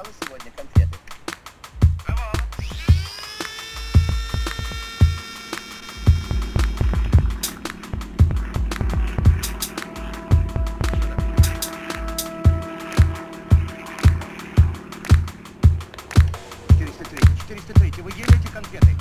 сразу сегодня конфеты. Четыреста третий, вы ели конфеты?